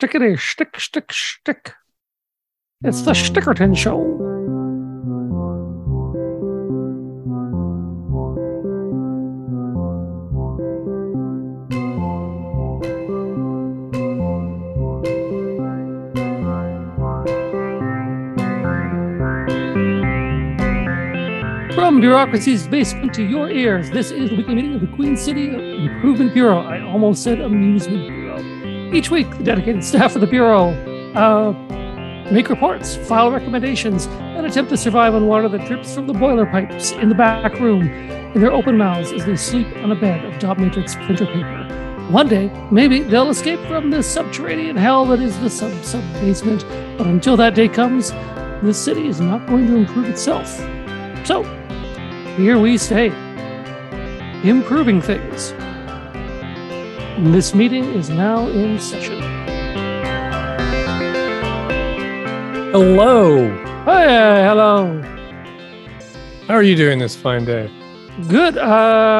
Stickety stick, stick, stick. It's the Stickerton Show. From bureaucracy's basement to your ears, this is the weekly meeting of the Queen City Improvement Bureau. I almost said Amusement. Each week, the dedicated staff of the Bureau uh, make reports, file recommendations, and attempt to survive on water that drips from the boiler pipes in the back room in their open mouths as they sleep on a bed of dot matrix printer paper. One day, maybe they'll escape from the subterranean hell that is the sub sub basement. But until that day comes, this city is not going to improve itself. So, here we stay, improving things. This meeting is now in session. Hello. Hey, hello. How are you doing this fine day? Good. Uh,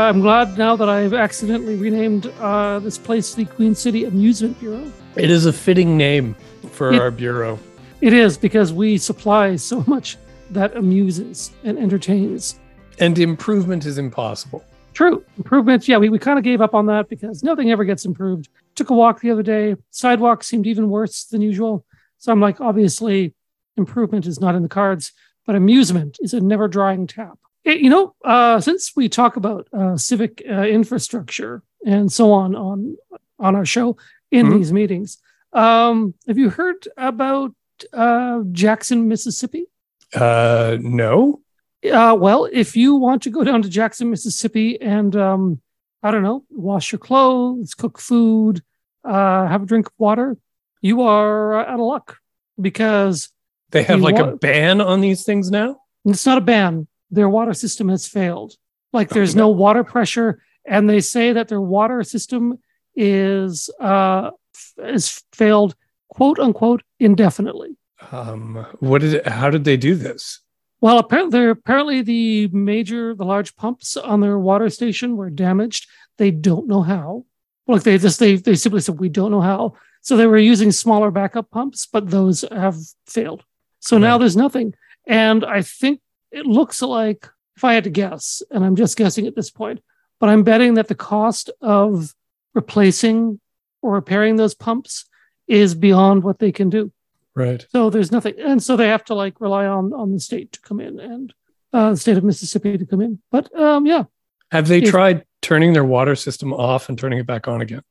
I'm glad now that I've accidentally renamed uh, this place the Queen City Amusement Bureau. It is a fitting name for It- our bureau. It is because we supply so much that amuses and entertains. And improvement is impossible. True. Improvements. Yeah, we, we kind of gave up on that because nothing ever gets improved. Took a walk the other day. Sidewalk seemed even worse than usual. So I'm like, obviously, improvement is not in the cards, but amusement is a never drying tap. Eh, you know, uh, since we talk about uh, civic uh, infrastructure and so on on on our show in Mhm. these meetings, um, have you heard about uh, Jackson, Mississippi? Uh, no. Uh, well, if you want to go down to Jackson, Mississippi, and um, I don't know, wash your clothes, cook food, uh, have a drink of water, you are uh, out of luck because They have like a ban on these things now. it's not a ban. Their water system has failed. Like there's no water pressure, and they say that their water system is uh, is failed, quote unquote, indefinitely. Um, what did? It, how did they do this? Well, apparently, apparently the major, the large pumps on their water station were damaged. They don't know how. Like they just they they simply said we don't know how. So they were using smaller backup pumps, but those have failed. So now there's nothing. And I think it looks like, if I had to guess, and I'm just guessing at this point, but I'm betting that the cost of replacing or repairing those pumps is beyond what they can do. Right. So there's nothing, and so they have to like rely on on the state to come in and uh, the state of Mississippi to come in. But um, yeah, Have they If- tried turning their water system off and turning it back on again?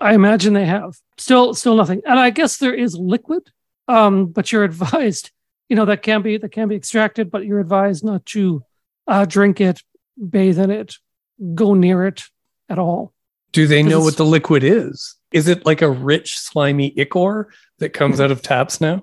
I imagine they have still still nothing, and I guess there is liquid, um, but you're advised, you know, that can be that can be extracted, but you're advised not to uh, drink it, bathe in it, go near it at all. Do they know what the liquid is? Is it like a rich, slimy ichor that comes out of taps now?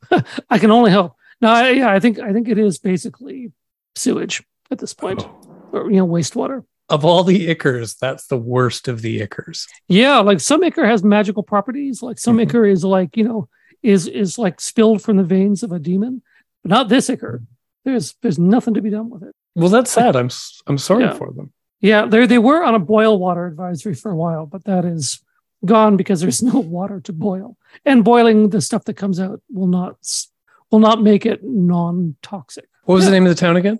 I can only hope. No, I, yeah, I think I think it is basically sewage at this point, Oh. or you know, wastewater. Of all the ichors, that's the worst of the ichors. Yeah, like some ichor has magical properties. Like some Mhm. ichor is like you know is is like spilled from the veins of a demon, but not this ichor. There's there's nothing to be done with it. Well, that's sad. I'm I'm sorry Yeah. for them. Yeah, they they were on a boil water advisory for a while, but that is gone because there's no water to boil, and boiling the stuff that comes out will not will not make it non toxic. What was Yeah. the name of the town again?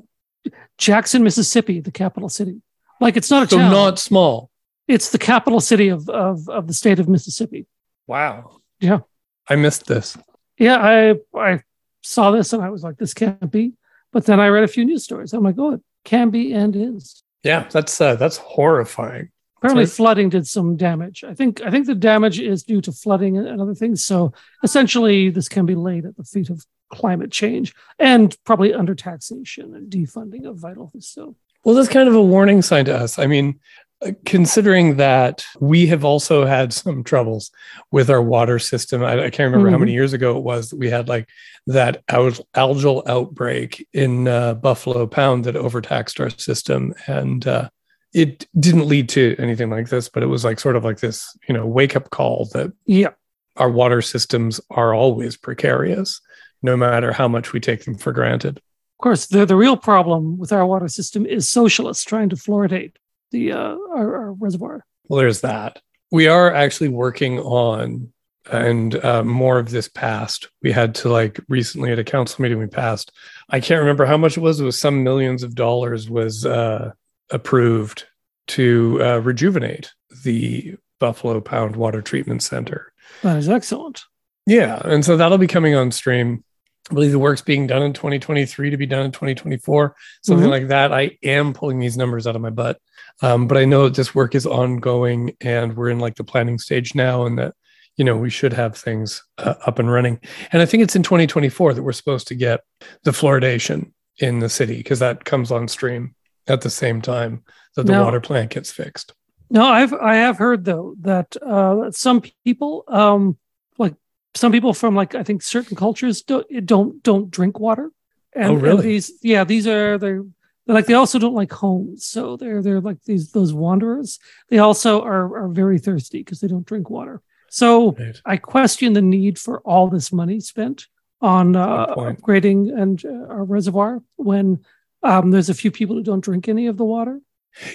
Jackson, Mississippi, the capital city. Like it's not a So town. not small. it's the capital city of, of of the state of Mississippi. Wow. Yeah. I missed this. yeah, I I saw this and I was like, this can't be. But then I read a few news stories. I'm like, oh, it can be and is. Yeah, that's uh, that's horrifying. Apparently, flooding did some damage. I think I think the damage is due to flooding and other things. So essentially, this can be laid at the feet of climate change and probably under taxation and defunding of vital. So Well, that's kind of a warning sign to us. I mean, uh, considering that we have also had some troubles with our water system. I, I can't remember how Mhm. many years ago it was that we had like that al- algal outbreak in uh, Buffalo Pound that overtaxed our system. And uh, it didn't lead to anything like this, but it was like sort of like this, you know, wake up call that yeah, our water systems are always precarious, no matter how much we take them for granted. of course, the the real problem with our water system is socialists trying to fluoridate the uh, our, our reservoir. Well, there's that. We are actually working on and uh, more of this passed. We had to like recently at a council meeting we passed. I can't remember how much it was. It was some millions of dollars was uh, approved to uh, rejuvenate the Buffalo Pound Water Treatment Center. That is excellent. Yeah, and so that'll be coming on stream. I believe the work's being done in 2023 to be done in 2024, something Mhm. like that. I am pulling these numbers out of my butt, um, but I know that this work is ongoing, and we're in like the planning stage now, and that you know we should have things uh, up and running. And I think it's in 2024 that we're supposed to get the fluoridation in the city because that comes on stream at the same time that the Now- water plant gets fixed. No, I've I have heard though that uh, some people, um, like some people from like I think certain cultures don't don't don't drink water. And, Oh, really? and these, yeah, these are they're, they're like they also don't like homes, so they're they're like these those wanderers. They also are are very thirsty because they don't drink water. So Right. I question the need for all this money spent on uh, upgrading and uh, our reservoir when um, there's a few people who don't drink any of the water.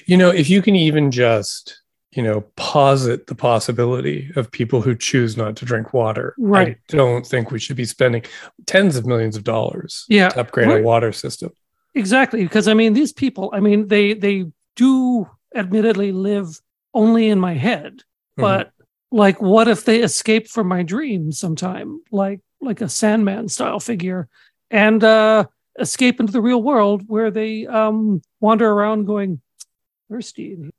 You know, if you can even just, you know, posit the possibility of people who choose not to drink water, Right. I don't think we should be spending tens of millions of dollars Yeah, to upgrade Right. our water system. Exactly, because I mean, these people, I mean, they they do admittedly live only in my head, Mhm. but like, what if they escape from my dreams sometime, like like a Sandman style figure, and uh, escape into the real world where they um, wander around going thirsty,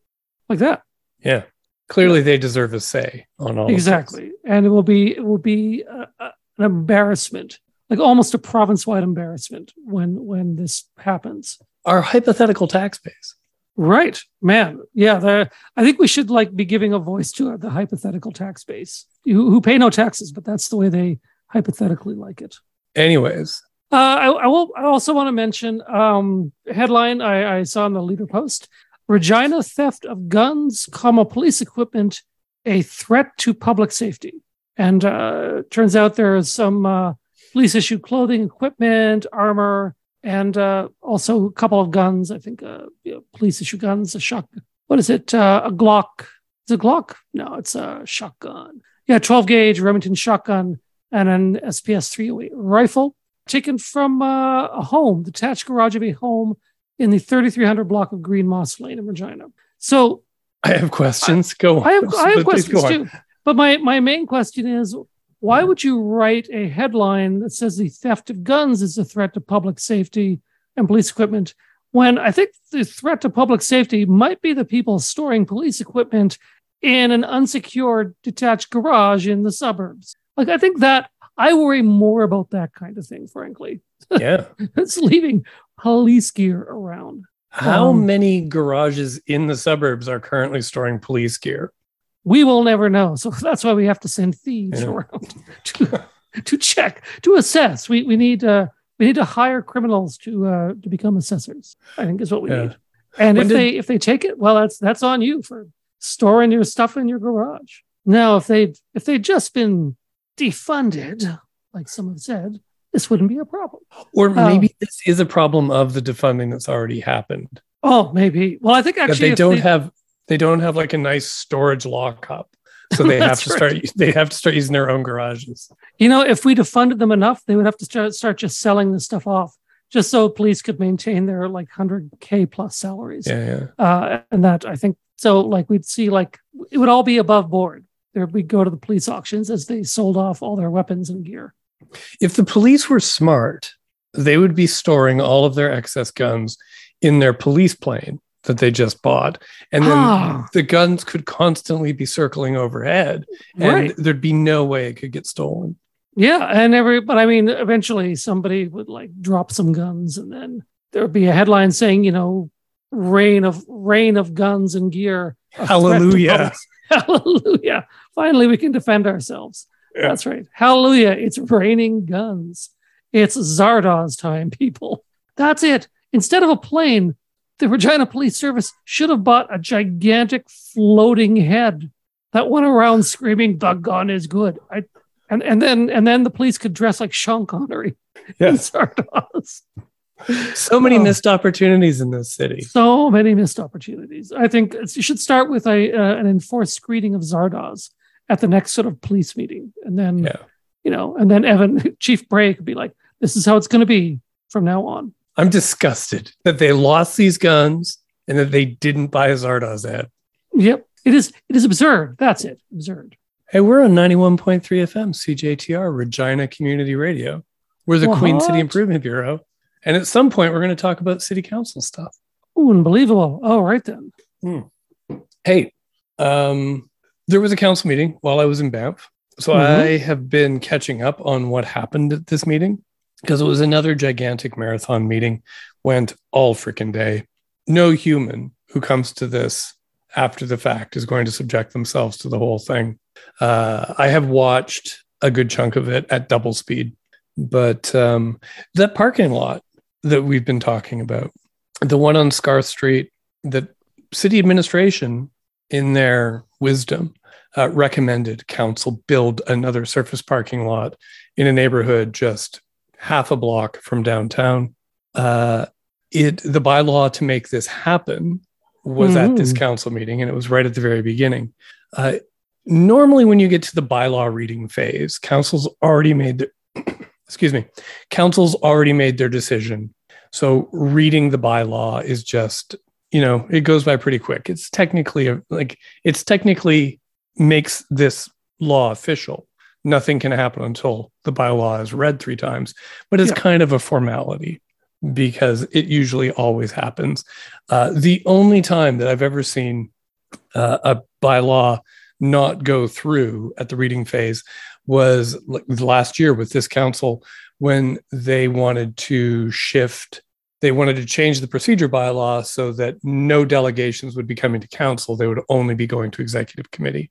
like that. yeah, clearly they deserve a say on all. exactly, and it will be it will be uh, uh, an embarrassment, like almost a province-wide embarrassment when when this happens. Our hypothetical tax base. Right, man. Yeah, the, I think we should like be giving a voice to the hypothetical tax base who, who pay no taxes, but that's the way they hypothetically like it. Anyways, Uh, I, I will. I also want to mention um, headline I, I saw in the leader post: Regina theft of guns, comma police equipment, a threat to public safety. And uh, turns out there is some uh, police issued clothing, equipment, armor, and uh, also a couple of guns. I think uh, you know, police issue guns, a shock. What is it? Uh, a Glock. Is it Glock? No, it's a shotgun. Yeah, 12 gauge Remington shotgun and an SPS 308 rifle taken from uh, a home, the detached garage of a home in the 3300 block of Green Moss Lane in Regina. So I have questions. Go on. I have, I have questions too. But my, my main question is why would you write a headline that says the theft of guns is a threat to public safety and police equipment when I think the threat to public safety might be the people storing police equipment in an unsecured detached garage in the suburbs? Like, I think that I worry more about that kind of thing, frankly. Yeah. It's leaving police gear around. How Um, many garages in the suburbs are currently storing police gear? we will never know. So that's why we have to send thieves Yeah. around to to check, to assess. We we need uh we need to hire criminals to uh to become assessors. I think is what we Yeah. need. And When if did- they if they take it, well, that's that's on you for storing your stuff in your garage. Now, if they if they'd just been defunded, like some have said, this wouldn't be a problem. Or Oh. maybe this is a problem of the defunding that's already happened. Oh, maybe. Well, I think actually they don't have they don't have like a nice storage lockup. So they have to start they have to start using their own garages. You know, if we defunded them enough, they would have to start, start just selling this stuff off, just so police could maintain their like hundred k plus salaries. Yeah, yeah. Uh, and that I think so. Like we'd see, like it would all be above board. There we'd go to the police auctions as they sold off all their weapons and gear. If the police were smart, they would be storing all of their excess guns in their police plane that they just bought. And then Ah. the guns could constantly be circling overhead and right? there'd be no way it could get stolen. Yeah, and every but I mean, eventually somebody would like drop some guns, and then there would be a headline saying, you know, rain of rain of guns and gear. a threat to Hallelujah. Hallelujah. Finally, we can defend ourselves. Yeah. That's right. Hallelujah. It's raining guns. It's Zardoz time, people. That's it. Instead of a plane, the Regina Police Service should have bought a gigantic floating head that went around screaming, "The gun is good." I, and and then and then the police could dress like Sean Connery in Zardoz. So many Oh. missed opportunities in this city. So many missed opportunities. I think you should start with a uh, an enforced screening of Zardoz, at the next sort of police meeting, and then Yeah. you know, and then Evan Chief Bray could be like, "This is how it's going to be from now on." I'm disgusted that they lost these guns and that they didn't buy a Zardoz ad. Yep, it is. It is absurd. That's it. Absurd. Hey, we're on 91.3 FM, CJTR, Regina Community Radio. We're the Queen City Improvement Bureau. And at some point, we're going to talk about city council stuff. Ooh, unbelievable. All right then. Hey, um, there was a council meeting while I was in Banff. So Mhm. I have been catching up on what happened at this meeting because it was another gigantic marathon meeting, went all freaking day. No human who comes to this after the fact is going to subject themselves to the whole thing. Uh, I have watched a good chunk of it at double speed, but um, that parking lot that we've been talking about, the one on Scarth Street that city administration, in their wisdom, uh, recommended council build another surface parking lot in a neighborhood just half a block from downtown. Uh, it the bylaw to make this happen was at this Mhm. council meeting, and it was right at the very beginning. Uh, normally, when you get to the bylaw reading phase, council's already made excuse me, council's already made their decision. So reading the bylaw is just you know it goes by pretty quick. It's technically a, like it's technically makes this law official. Nothing can happen until the bylaw is read three times, but it's Yeah. kind of a formality because it usually always happens. Uh, the only time that I've ever seen uh, a bylaw not go through at the reading phase was like last year with this council when they wanted to shift they wanted to change the procedure bylaw so that no delegations would be coming to council. They would only be going to executive committee.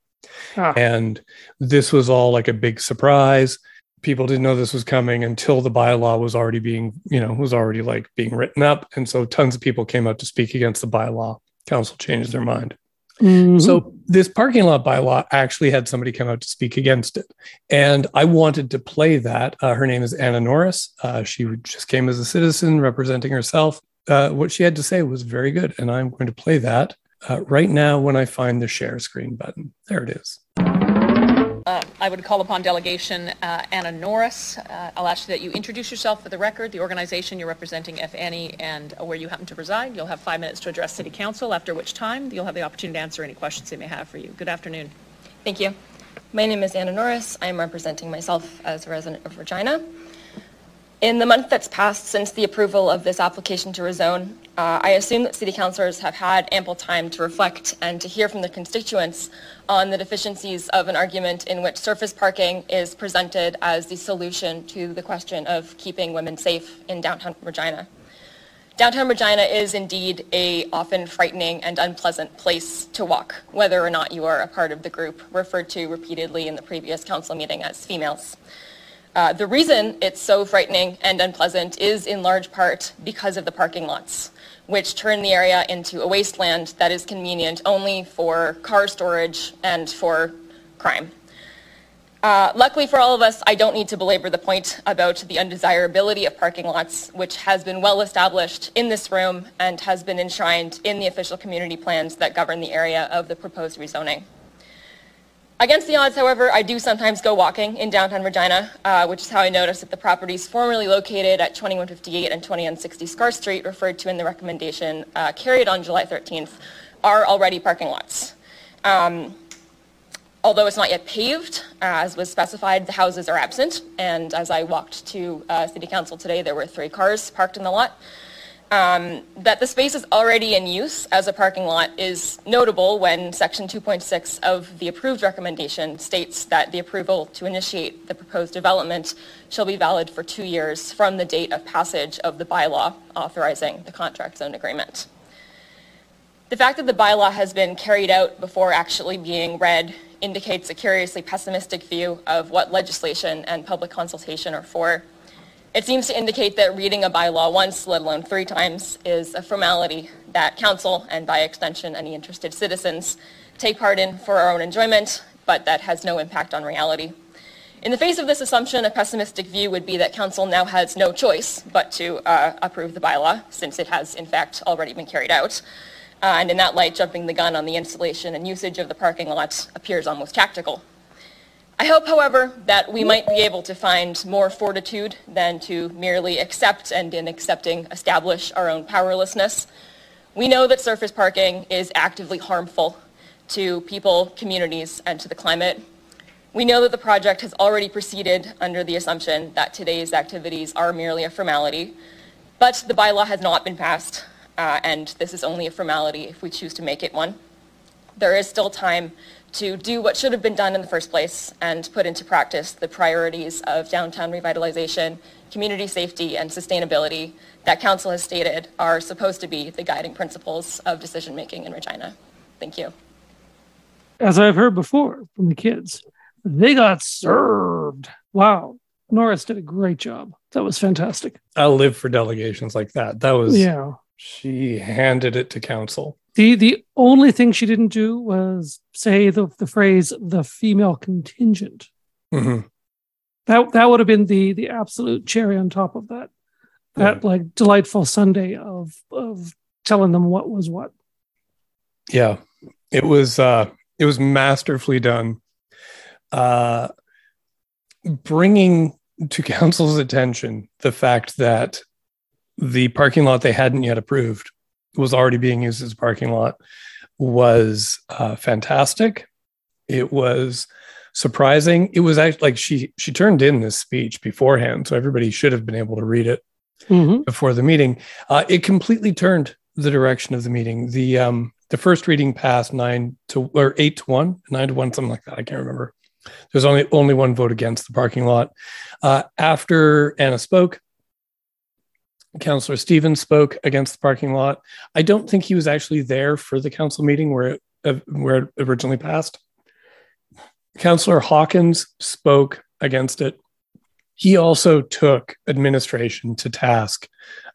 Ah, and this was all like a big surprise. People didn't know this was coming until the bylaw was already being you know was already like being written up. And so tons of people came out to speak against the bylaw. Council changed their mind mhm. so this parking lot bylaw actually had somebody come out to speak against it, and I wanted to play that. Uh, her name is Anna Norris. Uh, she just came as a citizen representing herself. Uh, what she had to say was very good, and I'm going to play that uh, right now when I find the share screen button. There it is. Uh, I would call upon delegation uh, Anna Norris. Uh, I'll ask that you introduce yourself for the record, the organization you're representing, if any, and where you happen to reside. You'll have five minutes to address City Council, after which time you'll have the opportunity to answer any questions they may have for you. Good afternoon. Thank you. My name is Anna Norris. I am representing myself as a resident of Regina. In the month that's passed since the approval of this application to rezone, uh, I assume that city councilors have had ample time to reflect and to hear from their constituents on the deficiencies of an argument in which surface parking is presented as the solution to the question of keeping women safe in downtown Regina. Downtown Regina is indeed a often frightening and unpleasant place to walk, whether or not you are a part of the group referred to repeatedly in the previous council meeting as females. Uh, the reason it's so frightening and unpleasant is in large part because of the parking lots, which turn the area into a wasteland that is convenient only for car storage and for crime. Uh, luckily for all of us, I don't need to belabor the point about the undesirability of parking lots, which has been well established in this room and has been enshrined in the official community plans that govern the area of the proposed rezoning. Against the odds, however, I do sometimes go walking in downtown Regina, uh, which is how I noticed that the properties formerly located at 2158 and 2160 Scarth Street, referred to in the recommendation uh, carried on July 13th, are already parking lots. Um, although it's not yet paved, uh, as was specified, the houses are absent. And as I walked to uh, City Council today, there were three cars parked in the lot. Um, that the space is already in use as a parking lot is notable when Section 2.6 of the approved recommendation states that the approval to initiate the proposed development shall be valid for two years from the date of passage of the bylaw authorizing the contract zone agreement. The fact that the bylaw has been carried out before actually being read indicates a curiously pessimistic view of what legislation and public consultation are for. It seems to indicate that reading a bylaw once, let alone three times, is a formality that council, and by extension any interested citizens, take part in for our own enjoyment, but that has no impact on reality. In the face of this assumption, a pessimistic view would be that council now has no choice but to uh, approve the bylaw, since it has in fact already been carried out. Uh, and in that light, jumping the gun on the installation and usage of the parking lot appears almost tactical. I hope, however, that we might be able to find more fortitude than to merely accept and in accepting establish our own powerlessness. We know that surface parking is actively harmful to people, communities, and to the climate. We know that the project has already proceeded under the assumption that today's activities are merely a formality, but the bylaw has not been passed, uh, and this is only a formality if we choose to make it one. There is still time to do what should have been done in the first place and put into practice the priorities of downtown revitalization, community safety, and sustainability that Council has stated are supposed to be the guiding principles of decision making in Regina. Thank you. As I've heard before from the kids, they got served. Wow. Norris did a great job. That was fantastic. I live for delegations like that. That was Yeah. she handed it to council. The the only thing she didn't do was say the, the phrase the female contingent. Mhm. That that would have been the the absolute cherry on top of that. That like delightful Sunday of of telling them what was what. Yeah. It was uh it was masterfully done. Uh bringing to council's attention the fact that the parking lot they hadn't yet approved was already being used as a parking lot was uh, fantastic. It was surprising. It was actually like she she turned in this speech beforehand, so everybody should have been able to read it Mhm. before the meeting. Uh, it completely turned the direction of the meeting. The um, the first reading passed nine to or eight to one, nine to one, something like that. I can't remember. There's only only one vote against the parking lot. Uh, after Anna spoke, Councillor Stevens spoke against the parking lot. I don't think he was actually there for the council meeting where it, uh, where it originally passed. Councillor Hawkins spoke against it. He also took administration to task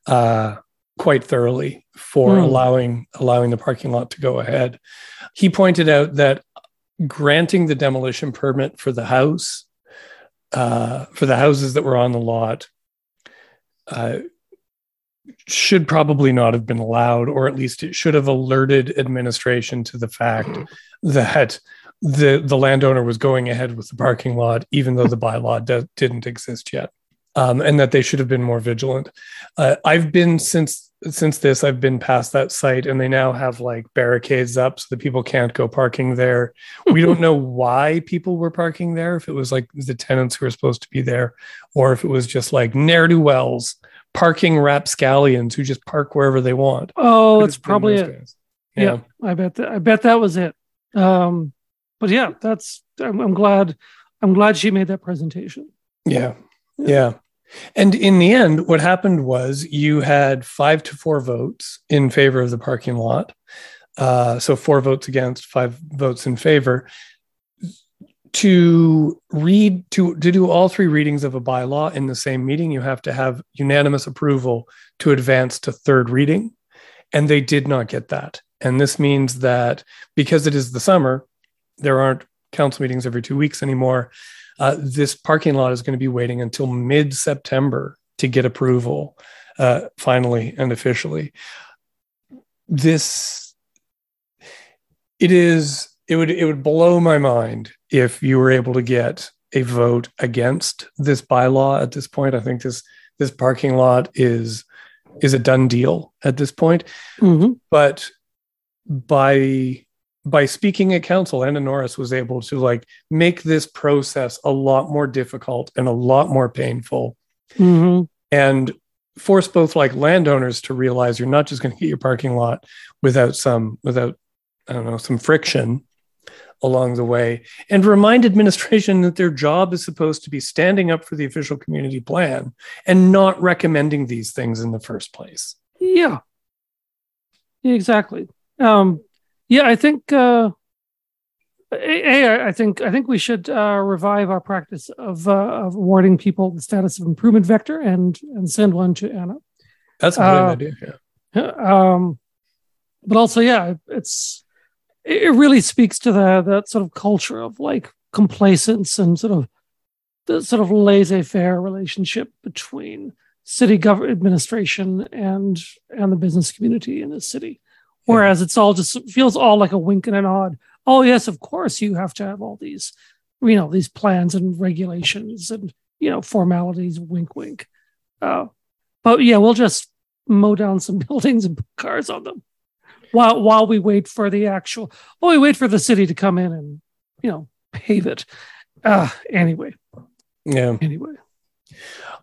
uh, quite thoroughly for Hmm. allowing allowing the parking lot to go ahead. He pointed out that granting the demolition permit for the house, uh, for the houses that were on the lot, uh, should probably not have been allowed, or at least it should have alerted administration to the fact that the the landowner was going ahead with the parking lot, even though the bylaw de- didn't exist yet, um, and that they should have been more vigilant. Uh, I've been since since this, I've been past that site, and they now have like barricades up so that people can't go parking there. We don't know why people were parking there. If it was like the tenants who were supposed to be there, or if it was just like ne'er do wells parking rapscallions who just park wherever they want. Oh, that's probably it. guys. Yeah. I bet that I bet that was it. Um, but yeah, that's I'm, I'm glad I'm glad she made that presentation. Yeah. Yeah. And in the end, what happened was you had five to four votes in favor of the parking lot. Uh, so four votes against, five votes in favor. To read to to do all three readings of a bylaw in the same meeting, you have to have unanimous approval to advance to third reading, and they did not get that. And this means that because it is the summer, there aren't council meetings every two weeks anymore uh, this parking lot is going to be waiting until mid September to get approval, uh, finally and officially. This, it is, it would, it would blow my mind if you were able to get a vote against this bylaw at this point. I think this, this parking lot is, is a done deal at this point Mhm. but by by speaking at council anna norris was able to like make this process a lot more difficult and a lot more painful Mhm. and force both like landowners to realize you're not just going to get your parking lot without some without i don't know some friction along the way and remind administration that their job is supposed to be standing up for the official community plan and not recommending these things in the first place Yeah. Exactly. Um, yeah, I think. Uh, a, a- I think I think we should uh, revive our practice of, uh, of awarding people the status of improvement vector and and send one to Anna. that's a good Uh, idea yeah Um, but also, yeah, it's it really speaks to the that sort of culture of like complacence and sort of the sort of laissez-faire relationship between city government administration and and the business community in the city. Whereas it's all just feels all like a wink and a nod. Oh yes, of course you have to have all these you know these plans and regulations and you know formalities. Wink, wink. Uh, but yeah, we'll just mow down some buildings and put cars on them while while we wait for the actual. Well, we wait for the city to come in and you know pave it. Uh, anyway. Yeah. Anyway.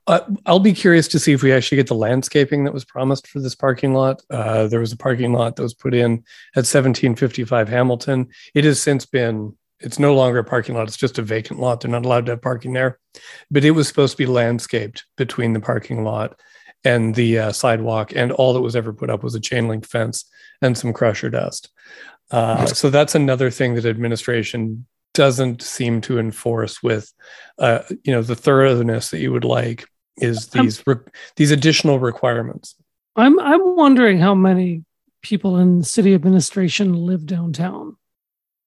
Uh, I'll be curious to see if we actually get the landscaping that was promised for this parking lot. Uh, there was a parking lot that was put in at 1755 Hamilton. It has since been, it's no longer a parking lot, it's just a vacant lot. They're not allowed to have parking there. But it was supposed to be landscaped between the parking lot and the uh, sidewalk. And all that was ever put up was a chain link fence and some crusher dust. Uh, so that's another thing that administration doesn't seem to enforce with, uh, you know, the thoroughness that you would like is these re- these additional requirements. I'm I'm wondering how many people in city administration live downtown.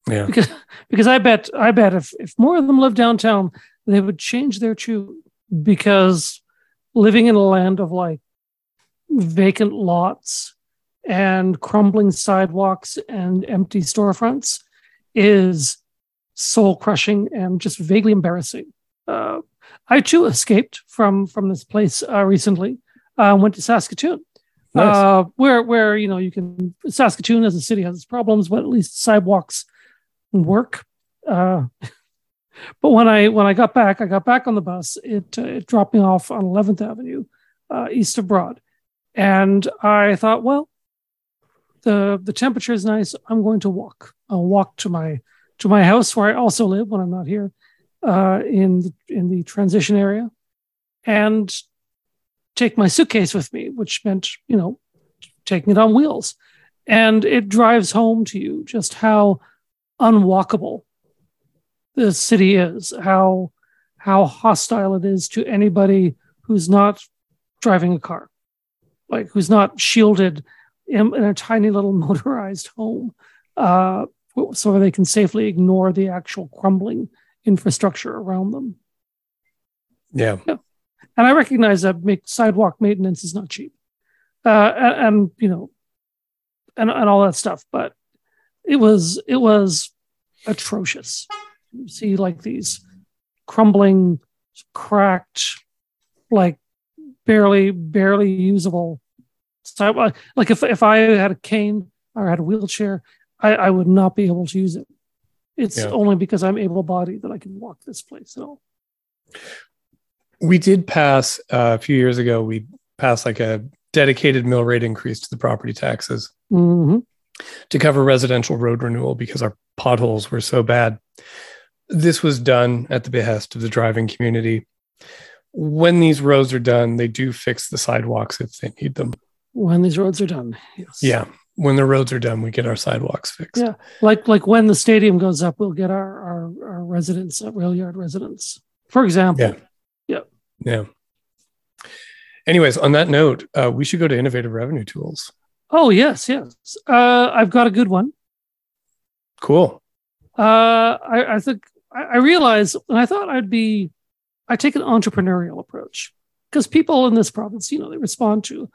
Yeah. Because because I bet I bet if if more of them live downtown, they would change their tune because living in a land of like vacant lots and crumbling sidewalks and empty storefronts is soul crushing and just vaguely embarrassing. Uh, I too escaped from from this place uh, recently. Uh, went to Saskatoon, Nice. uh, where where you know you can Saskatoon as a city has its problems, but at least sidewalks work. But when I when I got back, I got back on the bus. It uh, it dropped me off on 11th Avenue, uh, east of Broad, and I thought, well, the the temperature is nice. I'm going to walk. I'll walk to my to my house where I also live when I'm not here uh, in the, in the transition area, and take my suitcase with me, which meant you know taking it on wheels, and it drives home to you just how unwalkable the city is, how how hostile it is to anybody who's not driving a car, like who's not shielded in, in a tiny little motorized home. Uh, so they can safely ignore the actual crumbling infrastructure around them. Yeah. And I recognize that make sidewalk maintenance is not cheap, uh, and, and you know, and and all that stuff. But it was it was atrocious. See, like these crumbling, cracked, like barely barely usable sidewalk. Like if if I had a cane or had a wheelchair, I, I would not be able to use it. It's Yeah. only because I'm able bodied that I can walk this place at all. We did pass uh, a few years ago, we passed like a dedicated mill rate increase to the property taxes hmm to cover residential road renewal because our potholes were so bad. This was done at the behest of the driving community. When these roads are done, they do fix the sidewalks if they need them. When these roads are done, yes. Yeah. When the roads are done, we get our sidewalks fixed. Yeah. Like like when the stadium goes up, we'll get our our, our residents, uh, rail yard residents, for example. Yeah. Yeah. Anyways, on that note, uh, we should go to innovative revenue tools. Oh yes, yes. Uh, I've got a good one. Cool. Uh, I, I think I, I realize, and I thought I'd be, I take an entrepreneurial approach because people in this province, you know, they respond to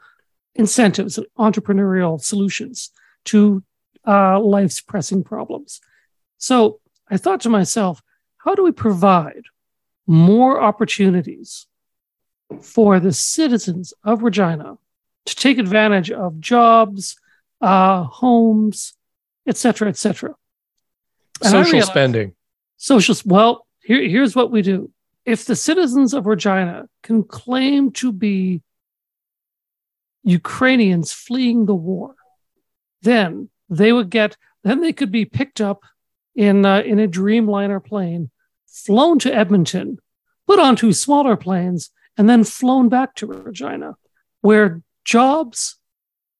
incentives and entrepreneurial solutions to uh, life's pressing problems. So I thought to myself, how do we provide more opportunities for the citizens of Regina to take advantage of jobs, uh, homes, et cetera, et cetera? And Social realized- spending. Social, well, here, here's what we do. If the citizens of Regina can claim to be Ukrainians fleeing the war, then they would get, then they could be picked up in, uh, in a Dreamliner plane, flown to Edmonton, put onto smaller planes, and then flown back to Regina, where jobs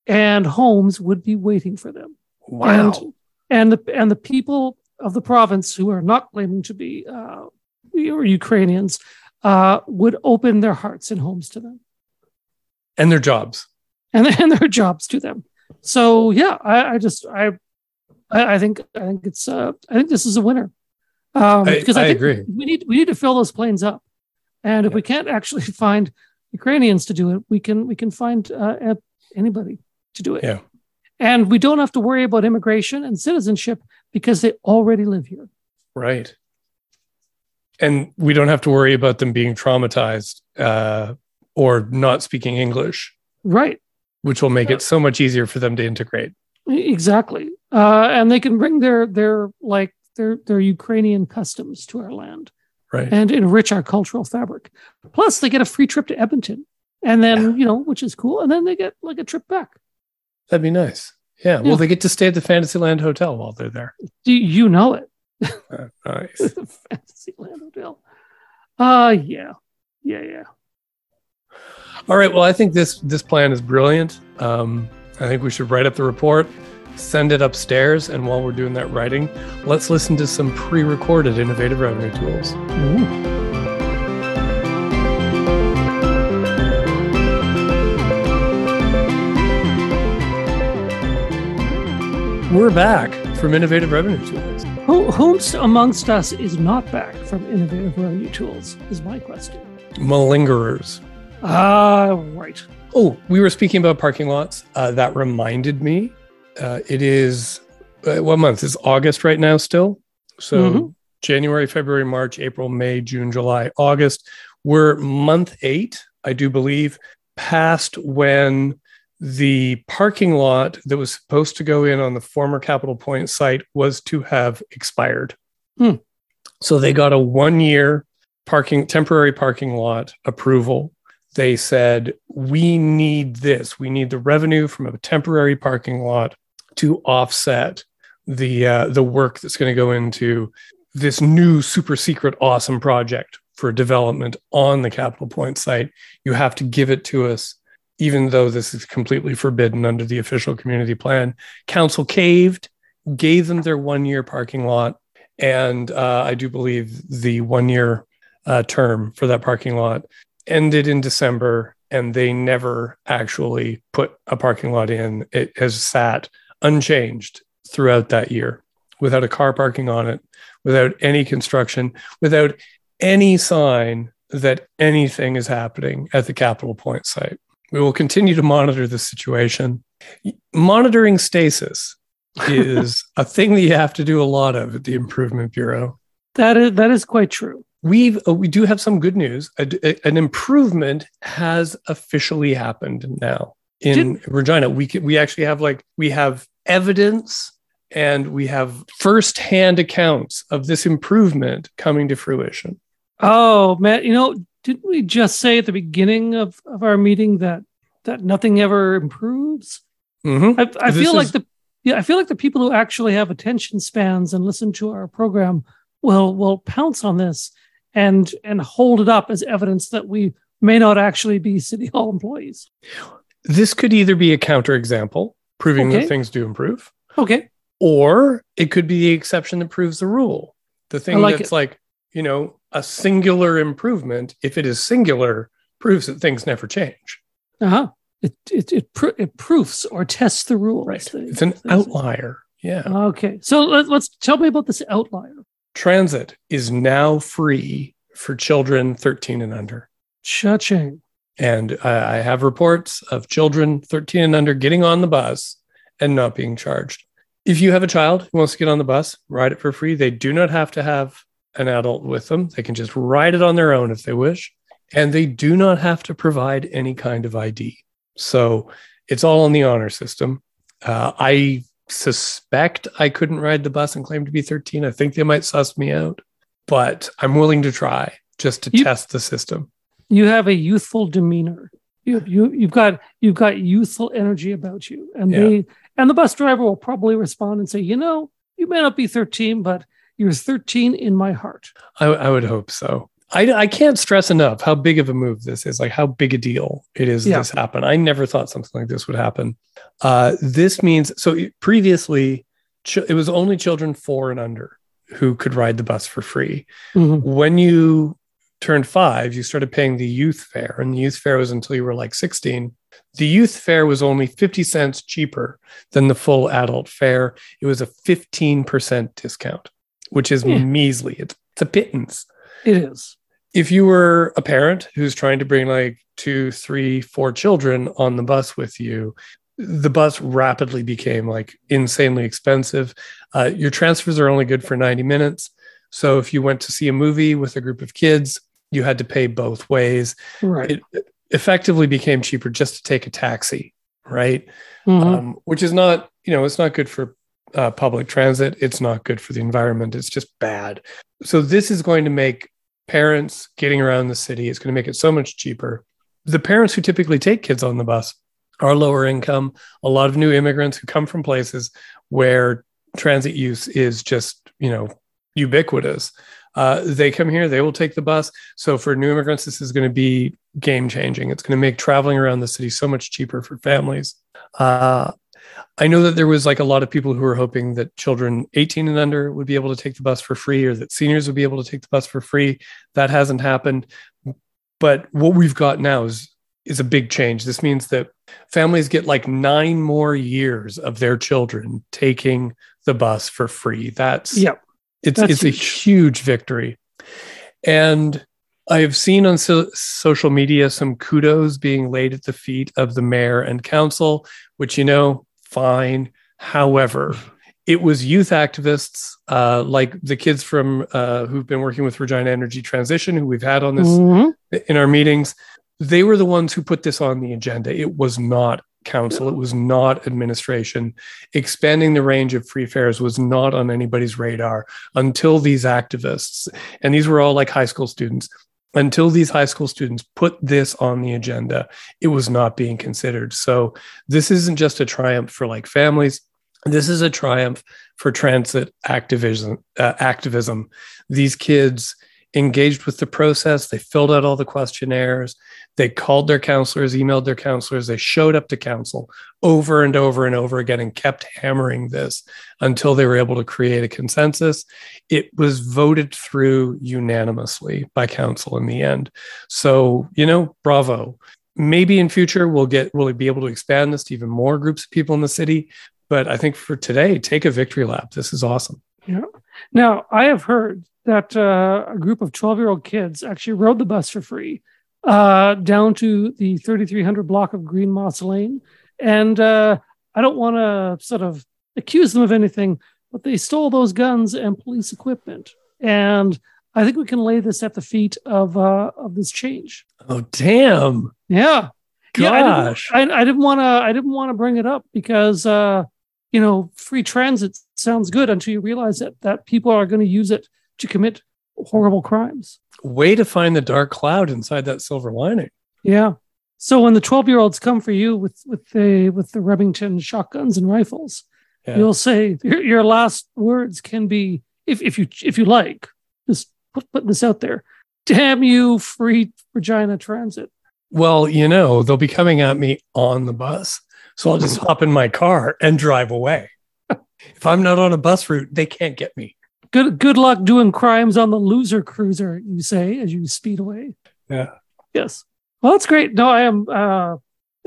and homes would be waiting for them Wow. and and the and the people of the province who are not claiming to be uh, or Ukrainians uh, would open their hearts and homes to them and their jobs. and, and their jobs to them. So yeah, I, I just I, I think I think it's uh, I think this is a winner um, I- because I, I think agree. we need we need to fill those planes up, and if Yeah. we can't actually find Ukrainians to do it, we can we can find uh, anybody to do it. Yeah. And we don't have to worry about immigration and citizenship because they already live here. Right. and we don't have to worry about them being traumatized uh, or not speaking English, Right. which will make it so much easier for them to integrate. Exactly. Uh, and they can bring their their like their their Ukrainian customs to our land Right. and enrich our cultural fabric. Plus, they get a free trip to Edmonton, and then Yeah. you know, which is cool. And then they get like a trip back. That'd be nice. Yeah. Yeah. Well, they get to stay at the Fantasyland Hotel while they're there. Do you know it? Uh, nice. the Fantasyland Hotel. Uh yeah, yeah, yeah. All right. Well, I think this this plan is brilliant. Um, I think we should write up the report, send it upstairs, and while we're doing that writing, let's listen to some pre-recorded innovative revenue tools. Ooh. We're back from innovative revenue tools. Who, whomst amongst us is not back from innovative revenue tools? Is my question. Malingerers. Ah, right. Oh, we were speaking about parking lots. Uh, that reminded me. Uh, it is uh, what month is August right now? Still, so Mhm. January, February, March, April, May, June, July, August. We're month eight, I do believe, past when the parking lot that was supposed to go in on the former Capital Pointe site was to have expired. Hmm. So they got a one year parking, temporary parking lot approval. They said, we need this. We need the revenue from a temporary parking lot to offset the uh, the work that's going to go into this new super secret awesome project for development on the Capital Pointe site. You have to give it to us, even though this is completely forbidden under the official community plan. Council caved, gave them their one year parking lot, and uh, I do believe the one year uh, term for that parking lot ended in December, and they never actually put a parking lot in. It has sat unchanged throughout that year without a car parking on it, without any construction, without any sign that anything is happening at the Capital Pointe site. We will continue to monitor the situation. Monitoring stasis is a thing that you have to do a lot of at the Improvement Bureau. That is that is quite true. We've uh, we do have some good news. A- a- an improvement has officially happened now in Regina. We can, we actually have like we have evidence and we have firsthand accounts of this improvement coming to fruition. Oh man, you know, didn't we just say at the beginning of, of our meeting that that nothing ever improves? Mhm. I, I feel like the yeah, I feel like the people who actually have attention spans and listen to our program will will pounce on this and and hold it up as evidence that we may not actually be city hall employees. This could either be a counterexample proving Okay. that things do improve, Okay. or it could be the exception that proves the rule. The thing like that's it. like, you know, a singular improvement, if it is singular, proves that things never change. Uh-huh. It it it, pro- it proofs or tests the rules. Right. They- It's an outlier. Yeah. Okay. So let, let's tell me about this outlier. Transit is now free for children 13 and under. Cha-ching. And I I have reports of children 13 and under getting on the bus and not being charged. If you have a child who wants to get on the bus, ride it for free. They do not have to have an adult with them. They can just ride it on their own if they wish. And they do not have to provide any kind of ID. So it's all in the honor system. Uh, I suspect I couldn't ride the bus and claim to be 13. I think they might suss me out, but I'm willing to try just to You- test the system. You have a youthful demeanor. You you you've got you've got youthful energy about you, and Yeah. they and the bus driver will probably respond and say, you know, you may not be 13, but you're 13 in my heart. I, I would hope so. I, I can't stress enough how big of a move this is, like how big a deal it is Yeah. this happened. I never thought something like this would happen. Uh, this means so previously ch- it was only children four and under who could ride the bus for free. Mhm. When you turned five, you started paying the youth fare, and the youth fare was until you were like 16. The youth fare was only 50 cents cheaper than the full adult fare. It was a 15% discount, which is Yeah. measly. It's, it's a pittance It is. if you were a parent who's trying to bring like two, three, four children on the bus with you, the bus rapidly became like insanely expensive. Uh, your transfers are only good for 90 minutes. So if you went to see a movie with a group of kids, you had to pay both ways. Right. It effectively became cheaper just to take a taxi, right? Mhm. Um, which is not, you know, it's not good for uh, public transit. It's not good for the environment. It's just bad. So this is going to make parents getting around the city. It's going to make it so much cheaper. The parents who typically take kids on the bus are lower income. A lot of new immigrants who come from places where transit use is just, you know, ubiquitous. Uh, they come here, they will take the bus. So for new immigrants, this is going to be game changing. It's going to make traveling around the city so much cheaper for families. Uh, I know that there was like a lot of people who were hoping that children 18 and under would be able to take the bus for free or that seniors would be able to take the bus for free. That hasn't happened. But what we've got now is is a big change. This means that families get like nine more years of their children taking the bus for free. That's Yep. it's That's it's a huge. huge victory. And I have seen on so- social media some kudos being laid at the feet of the mayor and council, which you know, fine. However, it was youth activists uh, like the kids from uh, who've been working with Regina Energy Transition, who we've had on this Mhm. in our meetings. They were the ones who put this on the agenda. It was not council. It was not administration. Expanding the range of free fares was not on anybody's radar until these activists, and these were all like high school students, until these high school students put this on the agenda, it was not being considered. So this isn't just a triumph for like families. This is a triumph for transit activism. Uh, activism. These kids engaged with the process. They filled out all the questionnaires. They called their counselors, emailed their counselors. They showed up to council over and over and over again and kept hammering this until they were able to create a consensus. It was voted through unanimously by council in the end. So, you know, bravo. Maybe in future we'll get we'll be able to expand this to even more groups of people in the city. But I think for today, take a victory lap. This is awesome. Yeah. Now, I have heard that uh, a group of 12 year old kids actually rode the bus for free uh, down to the 3300 block of Green Moss Lane. And uh, I don't want to sort of accuse them of anything, but they stole those guns and police equipment. And I think we can lay this at the feet of uh, of this change. Oh, damn. Yeah. Yeah, I didn't- Gosh. I, I didn't want to. I didn't want to bring it up because uh, you know free transit sounds good until you realize that that people are going to use it to commit horrible crimes. Way to find the dark cloud inside that silver lining. Yeah. So when the twelve year olds come for you with with the with the Remington shotguns and rifles, Yeah. you'll say your, your last words can be if if you if you like just put put this out there. Damn you, free Regina Transit. Well, you know, they'll be coming at me on the bus. So I'll just hop in my car and drive away. if I'm not on a bus route, they can't get me. Good good luck doing crimes on the loser cruiser, you say as you speed away. Yeah. Yes. Well, that's great. No, I am uh,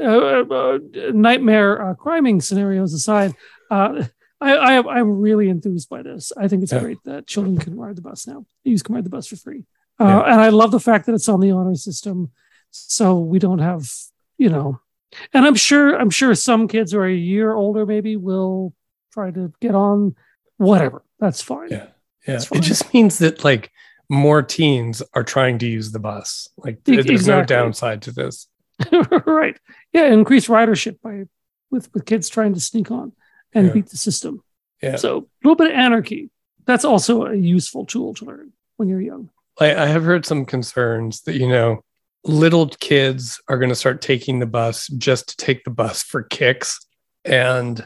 uh, uh, nightmare uh, criming scenarios aside. Uh, I, I am I'm really enthused by this. I think it's Yeah. great that children can ride the bus now. Youth can ride the bus for free, uh, Yeah. and I love the fact that it's on the honor system, so we don't have you know. And I'm sure I'm sure some kids who are a year older maybe will try to get on. Whatever, that's fine. Yeah. Yeah. It just means that like more teens are trying to use the bus. Like E- there's no downside to this. right. Yeah, increase ridership by with with kids trying to sneak on and Yeah. beat the system. Yeah. So a little bit of anarchy. That's also a useful tool to learn when you're young. I, I have heard some concerns that, you know, little kids are going to start taking the bus just to take the bus for kicks. And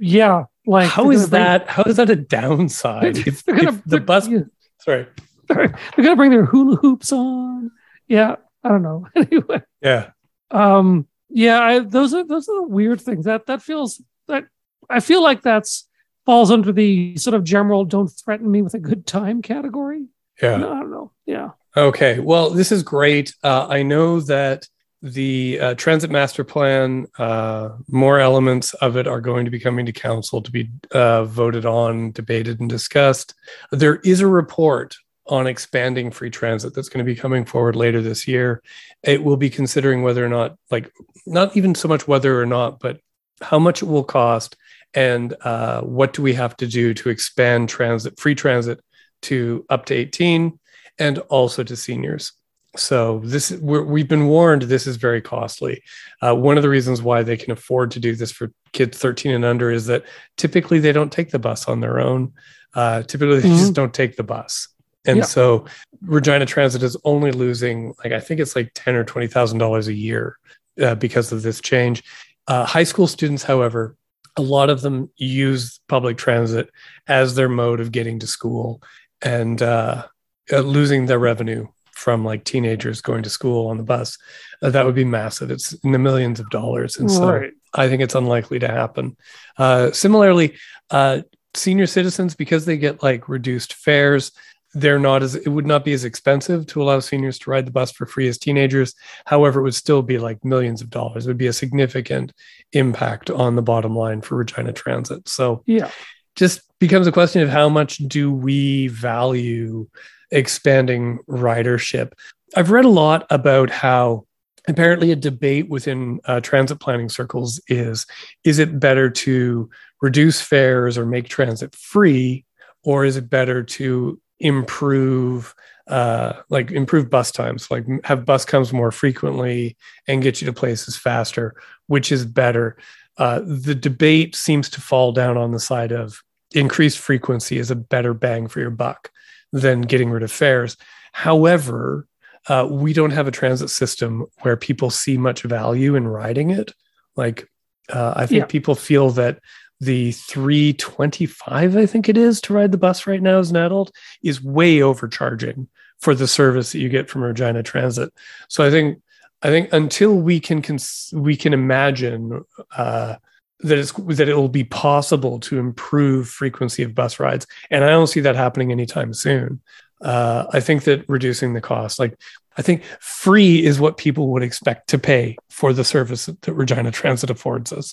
Yeah, like how is bring- that? How is that a downside? If, They're gonna if the bus, yeah, sorry. they're gonna bring their hula hoops on. Yeah, I don't know. anyway, Yeah. um, yeah, I, those are those are the weird things. That that feels that I feel like that's falls under the sort of general "don't threaten me with a good time" category. Yeah. No, I don't know. Yeah. Okay. Well, this is great. Uh, I know that the uh, transit master plan, uh, more elements of it are going to be coming to council to be uh, voted on, debated, and discussed. There is a report on expanding free transit that's going to be coming forward later this year. It will be considering whether or not, like, not even so much whether or not, but how much it will cost and uh, what do we have to do to expand transit, free transit to up to 18 and also to seniors. So this we have been warned this is very costly. Uh, one of the reasons why they can afford to do this for kids 13 and under is that typically they don't take the bus on their own. Uh, typically they mm-hmm. just don't take the bus. And yeah. so Regina Transit is only losing like I think it's like ten or twenty thousand dollars a year uh, because of this change. Uh, high school students, however, a lot of them use public transit as their mode of getting to school and uh, uh losing their revenue from like teenagers going to school on the bus, uh, that would be massive. It's in the millions of dollars. And so right. I think it's unlikely to happen. Uh, similarly, uh, senior citizens, because they get like reduced fares, they're not as it would not be as expensive to allow seniors to ride the bus for free as teenagers. However, it would still be like millions of dollars. It would be a significant impact on the bottom line for Regina Transit. So yeah, just becomes a question of how much do we value expanding ridership. I've read a lot about how apparently a debate within uh, transit planning circles is is it better to reduce fares or make transit free or is it better to improve uh, like improve bus times like have bus comes more frequently and get you to places faster? Which is better? Uh, the debate seems to fall down on the side of increased frequency is a better bang for your buck than getting rid of fares. However, uh, we don't have a transit system where people see much value in riding it. Like, uh, I think yeah. people feel that the 325, I think it is, to ride the bus right now as an adult is way overcharging for the service that you get from Regina Transit. So I think, I think until we can cons- we can imagine uh, that it's that it will be possible to improve frequency of bus rides, and I don't see that happening anytime soon. Uh, I think that reducing the cost, like I think free is what people would expect to pay for the service that Regina Transit affords us.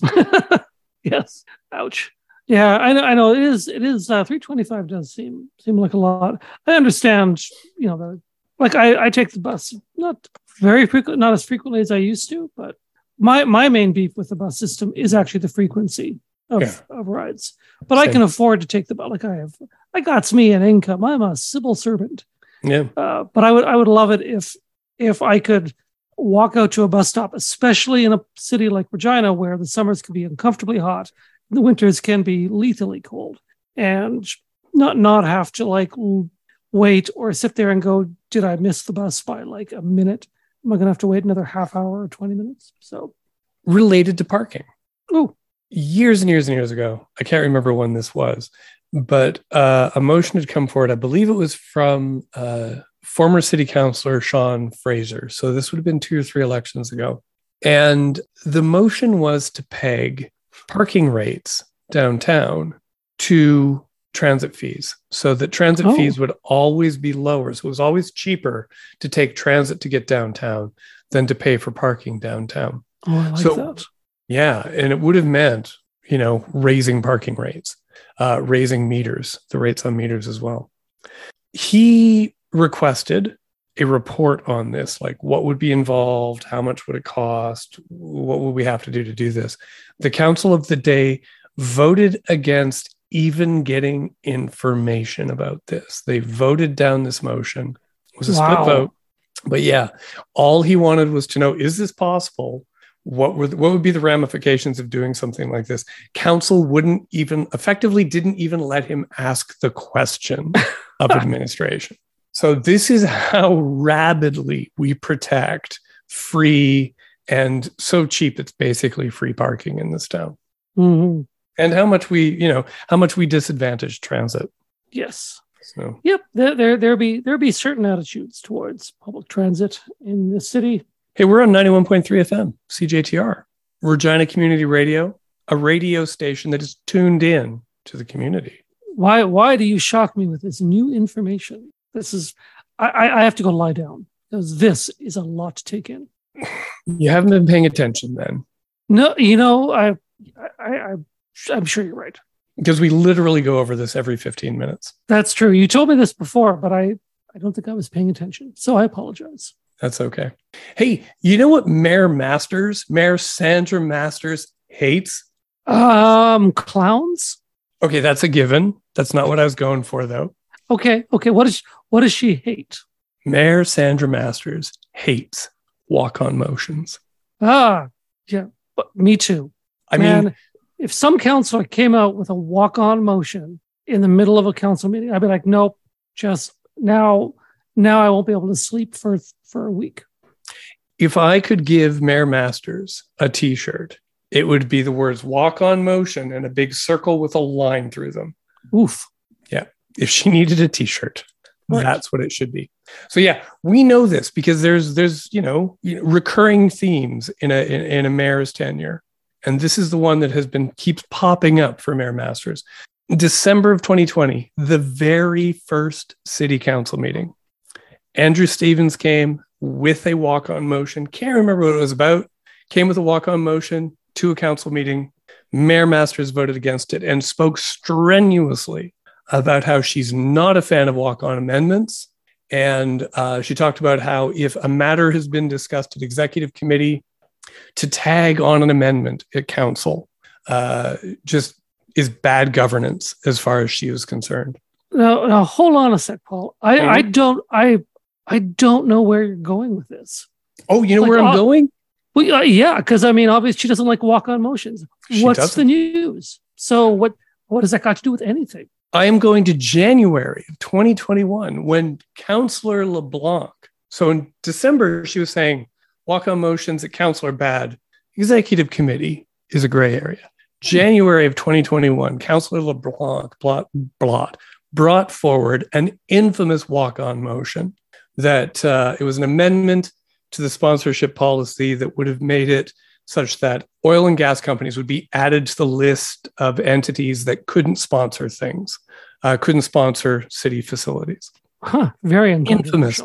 yes. Ouch. Yeah, I know. I know. It is. It is. Uh, Three twenty-five does seem seem like a lot. I understand. You know, the like I I take the bus not very frequent, not as frequently as I used to, but my my main beef with the bus system is actually the frequency of, yeah. of rides. But Same. I can afford to take the bus. Like I have, I got me an income. I'm a civil servant. Yeah. Uh, but I would I would love it if if I could walk out to a bus stop, especially in a city like Regina, where the summers can be uncomfortably hot, the winters can be lethally cold, and not not have to like wait or sit there and go, did I miss the bus by like a minute? Am I going to have to wait another half hour or 20 minutes? So, related to parking. Oh, years and years and years ago, I can't remember when this was, but uh, a motion had come forward. I believe it was from uh, former city councilor Shawn Fraser. So, this would have been two or three elections ago. And the motion was to peg parking rates downtown to transit fees so that transit oh. fees would always be lower. So it was always cheaper to take transit to get downtown than to pay for parking downtown. Oh, I like so, that. Yeah. And it would have meant, you know, raising parking rates, uh, raising meters, the rates on meters as well. He requested a report on this like what would be involved how much would it cost what would we have to do to do this the council of the day voted against even getting information about this. They voted down this motion. It was a wow. split vote. But yeah, all he wanted was to know is this possible? What were the, what would be the ramifications of doing something like this? Council wouldn't even effectively didn't even let him ask the question of administration. So this is how rabidly we protect free and so cheap it's basically free parking in this town. Mm-hmm and how much we you know how much we disadvantage transit. Yes. So. Yep. There there there be there be certain attitudes towards public transit in the city. Hey we're on 91.3 fm cjtr regina community radio a radio station that is tuned in to the community. Why why do you shock me with this new information? This is i i have to go lie down because this is a lot to take in. You haven't been paying attention then. No you know i i, I I'm sure you're right. Because we literally go over this every 15 minutes. That's true. You told me this before, but I, I don't think I was paying attention. So I apologize. That's okay. Hey, you know what Mayor Masters, Mayor Sandra Masters hates? Um, clowns. Okay, that's a given. That's not what I was going for, though. Okay, okay. What is what does she hate? Mayor Sandra Masters hates walk on motions. Ah, yeah, but me too. I Man, mean, if some counselor came out with a walk on motion in the middle of a council meeting, I'd be like, nope, just now, now I won't be able to sleep for for a week. if I could give Mayor Masters a t shirt, it would be the words walk on motion and a big circle with a line through them. Oof. Yeah. If she needed a t shirt, Right. that's what it should be. So yeah, we know this because there's there's you know recurring themes in a in, in a mayor's tenure, and this is the one that has been keeps popping up for Mayor Masters. December of 2020, the very first city council meeting, Andrew Stevens came with a walk on motion. Can't remember what it was about. Came with a walk on motion to a council meeting. Mayor Masters voted against it and spoke strenuously about how she's not a fan of walk on amendments. And uh, she talked about how if a matter has been discussed at executive committee, to tag on an amendment at council uh, just is bad governance as far as she was concerned. Now, now hold on a sec, Paul. I. I don't I I don't know where you're going with this. Oh, you know Like, where I'm uh, going? Well, uh, yeah, because I mean, obviously, she doesn't like walk on motions. She What's doesn't. the news? So what what has that got to do with anything? I am going to January of 2021 when Councillor LeBlanc. So in December, she was saying walk on motions at council are bad. Executive committee is a gray area. January of 2021, Councillor LeBlanc blot, blot, brought forward an infamous walk on motion that uh, it was an amendment to the sponsorship policy that would have made it such that oil and gas companies would be added to the list of entities that couldn't sponsor things, uh, couldn't sponsor city facilities. Huh? Very Infamous.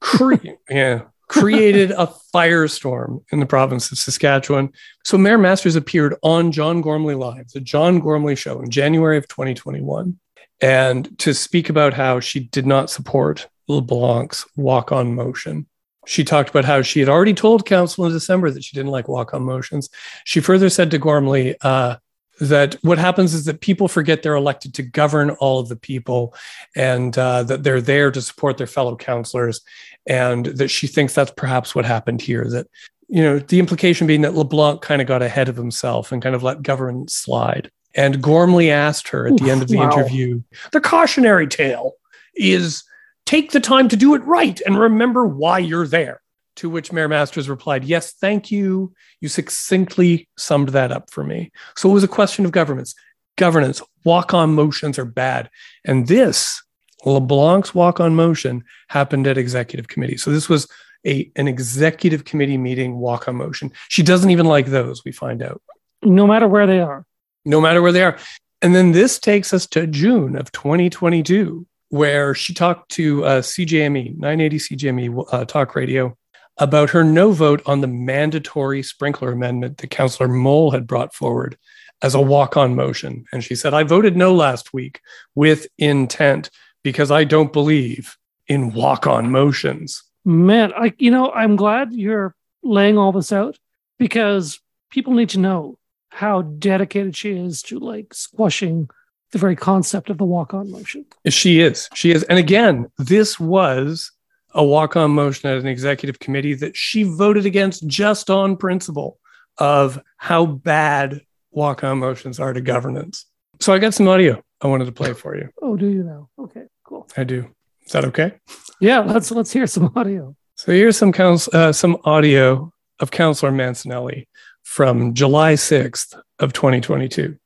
Cre- yeah, created a firestorm in the province of Saskatchewan. So Mayor Masters appeared on John Gormley Live, the John Gormley Show, in January of 2021, and to speak about how she did not support LeBlanc's walk-on motion. She talked about how she had already told council in December that she didn't like walk-on motions. She further said to Gormley uh, that what happens is that people forget they're elected to govern all of the people, and uh, that they're there to support their fellow councillors, and that she thinks that's perhaps what happened here. That you know the implication being that LeBlanc kind of got ahead of himself and kind of let governance slide. And Gormley asked her at the end of the wow. interview, the cautionary tale is take the time to do it right and remember why you're there. To which Mayor Masters replied, Yes, thank you. You succinctly summed that up for me. So it was a question of governance. Governance, walk on motions are bad. And this, LeBlanc's walk on motion, happened at executive committee. So this was a, an executive committee meeting walk on motion. She doesn't even like those, we find out No matter where they are. no matter where they are. And then this takes us to June of 2022, where she talked to uh, CJME, 980 CJME uh, talk radio, about her no vote on the mandatory sprinkler amendment that Councillor Mohl had brought forward as a walk on motion. And she said, I voted no last week with intent because I don't believe in walk on motions. Man, I you know, I'm glad you're laying all this out because people need to know how dedicated she is to like squashing the very concept of the walk-on motion. She is. She is. And again, this was a walk on motion at an executive committee that she voted against just on principle of how bad walk on motions are to governance. So I got some audio I wanted to play for you. Oh, do you now? Okay, cool. I do. Is that okay? Yeah, let's let's hear some audio. So here's some counsel, uh, some audio of Councillor Mancinelli from July 6th of 2022.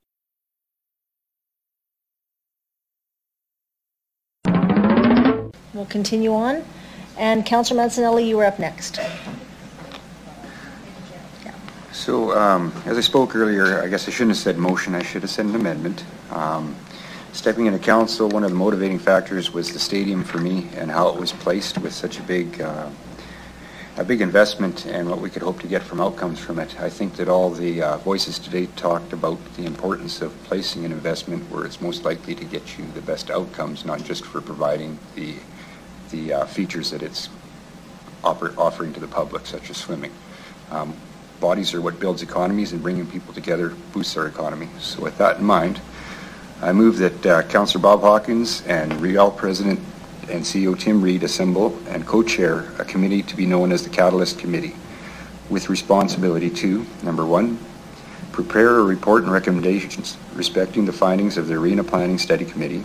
We'll continue on. And Councillor Mancinelli, you were up next. So, um, as I spoke earlier, I guess I shouldn't have said motion, I should have said an amendment. Um, Stepping into council, one of the motivating factors was the stadium for me and how it was placed with such a big, uh, a big investment and what we could hope to get from outcomes from it. I think that all the uh, voices today talked about the importance of placing an investment where it's most likely to get you the best outcomes, not just for providing the, the uh, features that it's offer- offering to the public, such as swimming. Um, Bodies are what builds economies, and bringing people together boosts our economy. So with that in mind, I move that uh, Councillor Bob Hawkins and Real President and CEO Tim Reed assemble and co-chair a committee to be known as the Catalyst Committee with responsibility to, number one, prepare a report and recommendations respecting the findings of the Arena Planning Study Committee,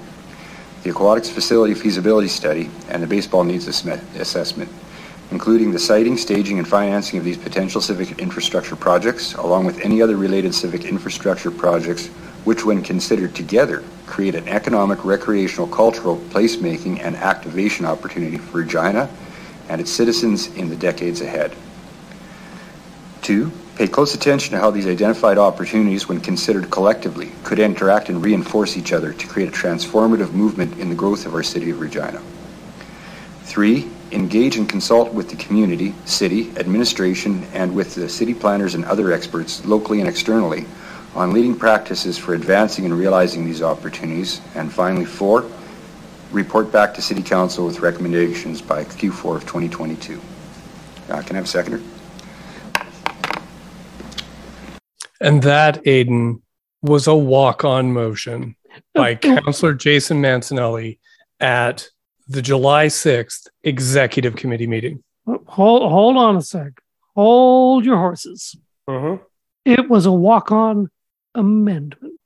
the Aquatics Facility Feasibility Study, and the Baseball Needs Assessment, including the siting, staging, and financing of these potential civic infrastructure projects, along with any other related civic infrastructure projects which when considered together create an economic, recreational, cultural, placemaking, and activation opportunity for Regina and its citizens in the decades ahead. Two, pay close attention to how these identified opportunities, when considered collectively, could interact and reinforce each other to create a transformative movement in the growth of our city of Regina. Three, engage and consult with the community, city, administration, and with the city planners and other experts, locally and externally, on leading practices for advancing and realizing these opportunities. And finally, four, report back to City Council with recommendations by Q4 of 2022. Uh, can I have a seconder? And that, Aidan, was a walk-on motion by Councillor Jason Mancinelli at the July 6th Executive Committee meeting. Hold, hold on a sec. Hold your horses. Uh-huh. It was a walk-on amendment.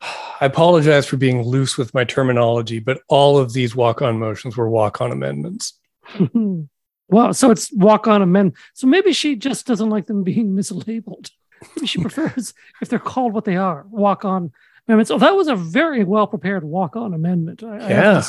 I apologize for being loose with my terminology, but all of these walk-on motions were walk-on amendments. well, so it's walk-on amendment. So maybe she just doesn't like them being mislabeled. Maybe she prefers if they're called what they are, walk-on amendments. So that was a very well-prepared walk-on amendment. I, I yeah.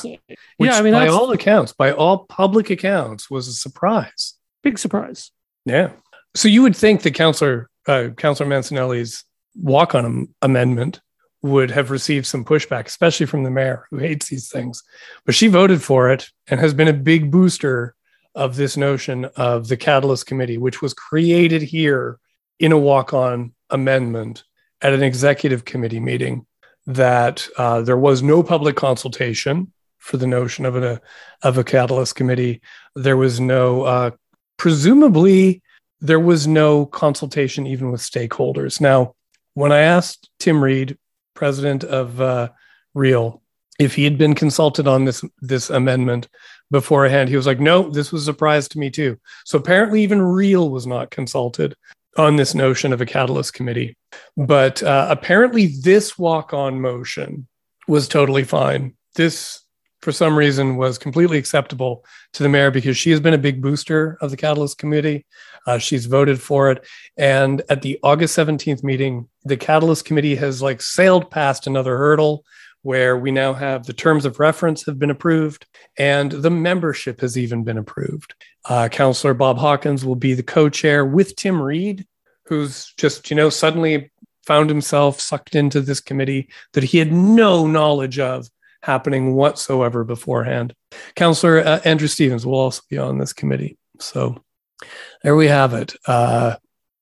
yeah, I mean, by all accounts, by all public accounts, was a surprise. Big surprise. Yeah. So you would think that Councillor uh, Councillor Mancinelli's walk on amendment would have received some pushback, especially from the mayor who hates these things. But she voted for it and has been a big booster of this notion of the Catalyst Committee, which was created here in a walk on amendment at an executive committee meeting. That uh, there was no public consultation for the notion of a of a catalyst committee. There was no, uh, presumably, there was no consultation even with stakeholders. Now, when I asked Tim Reed, president of uh, Real, if he had been consulted on this this amendment beforehand, he was like, "No, this was a surprise to me too." So apparently, even Real was not consulted on this notion of a catalyst committee. But uh, apparently, this walk on motion was totally fine. This for some reason was completely acceptable to the mayor because she has been a big booster of the Catalyst Committee. Uh, she's voted for it. And at the August 17th meeting, the Catalyst Committee has like sailed past another hurdle where we now have the terms of reference have been approved and the membership has even been approved. Uh, Councillor Bob Hawkins will be the co-chair with Tim Reed, who's just, you know, suddenly found himself sucked into this committee that he had no knowledge of happening whatsoever beforehand. Councillor uh, Andrew Stevens will also be on this committee. So there we have it. Uh,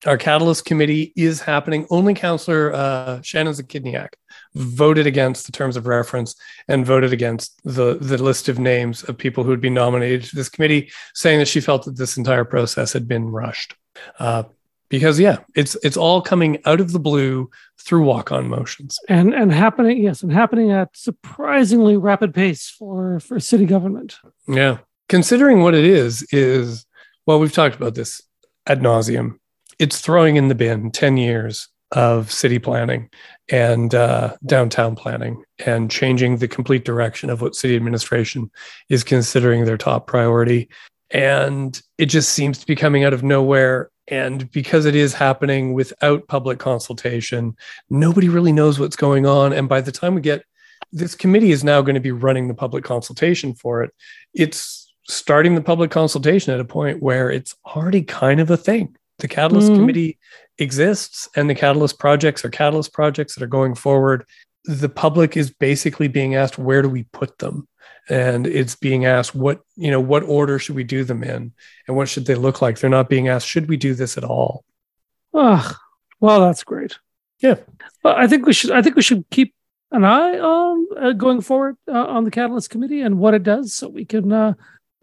our Catalyst Committee is happening. Only Councillor uh, Shanon Zachidniak voted against the terms of reference and voted against the, the list of names of people who would be nominated to this committee, saying that she felt that this entire process had been rushed. Uh, because yeah, it's it's all coming out of the blue through walk-on motions and and happening yes, and happening at surprisingly rapid pace for for city government. Yeah, considering what it is is well, we've talked about this ad nauseum. It's throwing in the bin ten years of city planning and uh, downtown planning and changing the complete direction of what city administration is considering their top priority. And it just seems to be coming out of nowhere and because it is happening without public consultation, nobody really knows what's going on. And by the time we get this committee is now going to be running the public consultation for it, it's starting the public consultation at a point where it's already kind of a thing. The Catalyst mm-hmm. Committee exists, and the Catalyst projects are Catalyst projects that are going forward. The public is basically being asked, where do we put them? and it's being asked what you know what order should we do them in and what should they look like they're not being asked should we do this at all oh well that's great yeah well, i think we should i think we should keep an eye on uh, going forward uh, on the catalyst committee and what it does so we can uh,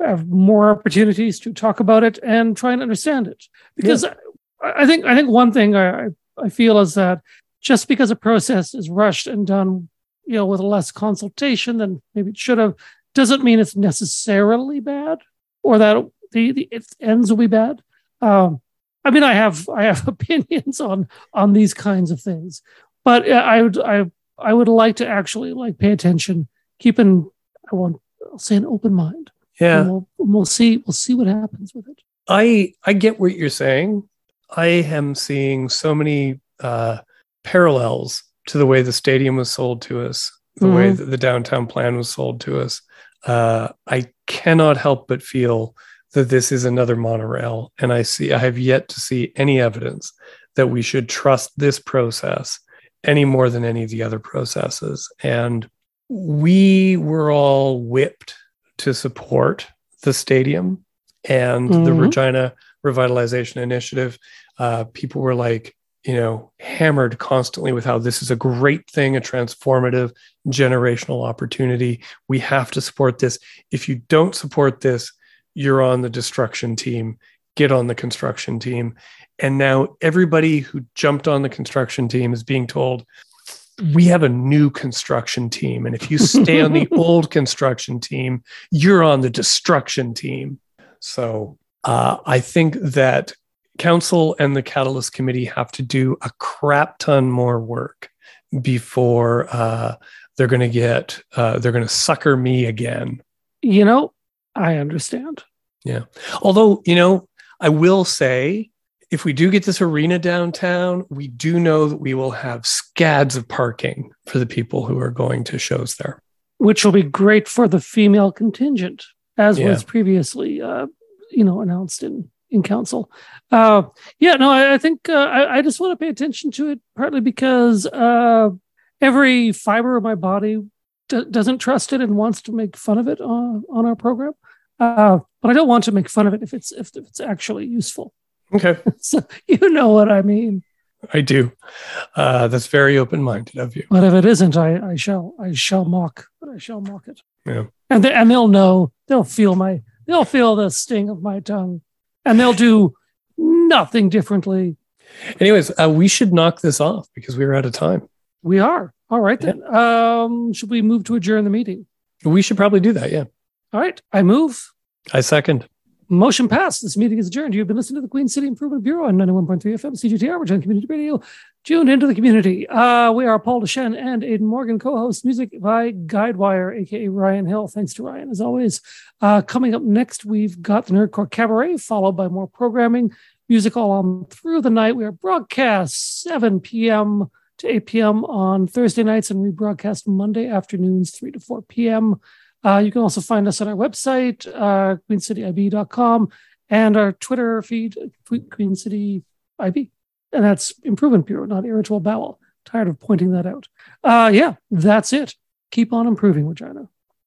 have more opportunities to talk about it and try and understand it because yeah. I, I think i think one thing I, I feel is that just because a process is rushed and done you know, with less consultation than maybe it should have, doesn't mean it's necessarily bad or that the, the ends will be bad. Um, I mean, I have I have opinions on on these kinds of things, but I would I I would like to actually like pay attention, keeping I want I'll say an open mind. Yeah, we'll, we'll see we'll see what happens with it. I I get what you're saying. I am seeing so many uh, parallels to the way the stadium was sold to us, the mm-hmm. way that the downtown plan was sold to us. Uh, I cannot help but feel that this is another monorail, and I see I have yet to see any evidence that we should trust this process any more than any of the other processes. And we were all whipped to support the stadium and mm-hmm. the Regina Revitalization Initiative. Uh, people were like, you know, hammered constantly with how this is a great thing, a transformative generational opportunity. We have to support this. If you don't support this, you're on the destruction team. Get on the construction team. And now everybody who jumped on the construction team is being told, we have a new construction team. And if you stay on the old construction team, you're on the destruction team. So uh, I think that council and the catalyst committee have to do a crap ton more work before uh, they're going to get uh, they're going to sucker me again you know i understand yeah although you know i will say if we do get this arena downtown we do know that we will have scads of parking for the people who are going to shows there which will be great for the female contingent as yeah. was previously uh, you know announced in in council. Uh, yeah, no, I, I think uh, I, I, just want to pay attention to it partly because uh, every fiber of my body d- doesn't trust it and wants to make fun of it on, on our program. Uh, but I don't want to make fun of it if it's if, if it's actually useful. Okay, so you know what I mean. I do. Uh, that's very open-minded of you. But if it isn't, I, I shall I shall mock, but I shall mock it. Yeah. And they, and they'll know. They'll feel my. They'll feel the sting of my tongue and they'll do nothing differently. Anyways, uh, we should knock this off because we are out of time. We are. All right then. Um, should we move to adjourn the meeting? We should probably do that. Yeah. All right. I move. I second. Motion passed. This meeting is adjourned. You've been listening to the Queen City Improvement Bureau on 91.3 FM CJTR, Regina Community Radio, tuned into the community. Uh, we are Paul Dechene and Aidan Morgan, co-host music by Guidewire, aka Ryan Hill. Thanks to Ryan as always. Uh, coming up next, we've got the Nerdcore Cabaret, followed by more programming, music all on through the night. We are broadcast 7 p.m. to 8 p.m. on Thursday nights and rebroadcast Monday afternoons, 3 to 4 p.m. Uh, you can also find us on our website, uh, queencityib.com, and our Twitter feed, Queen City IB. And that's Improvement Bureau, not Irritable Bowel. Tired of pointing that out. Uh, yeah, that's it. Keep on improving, Regina.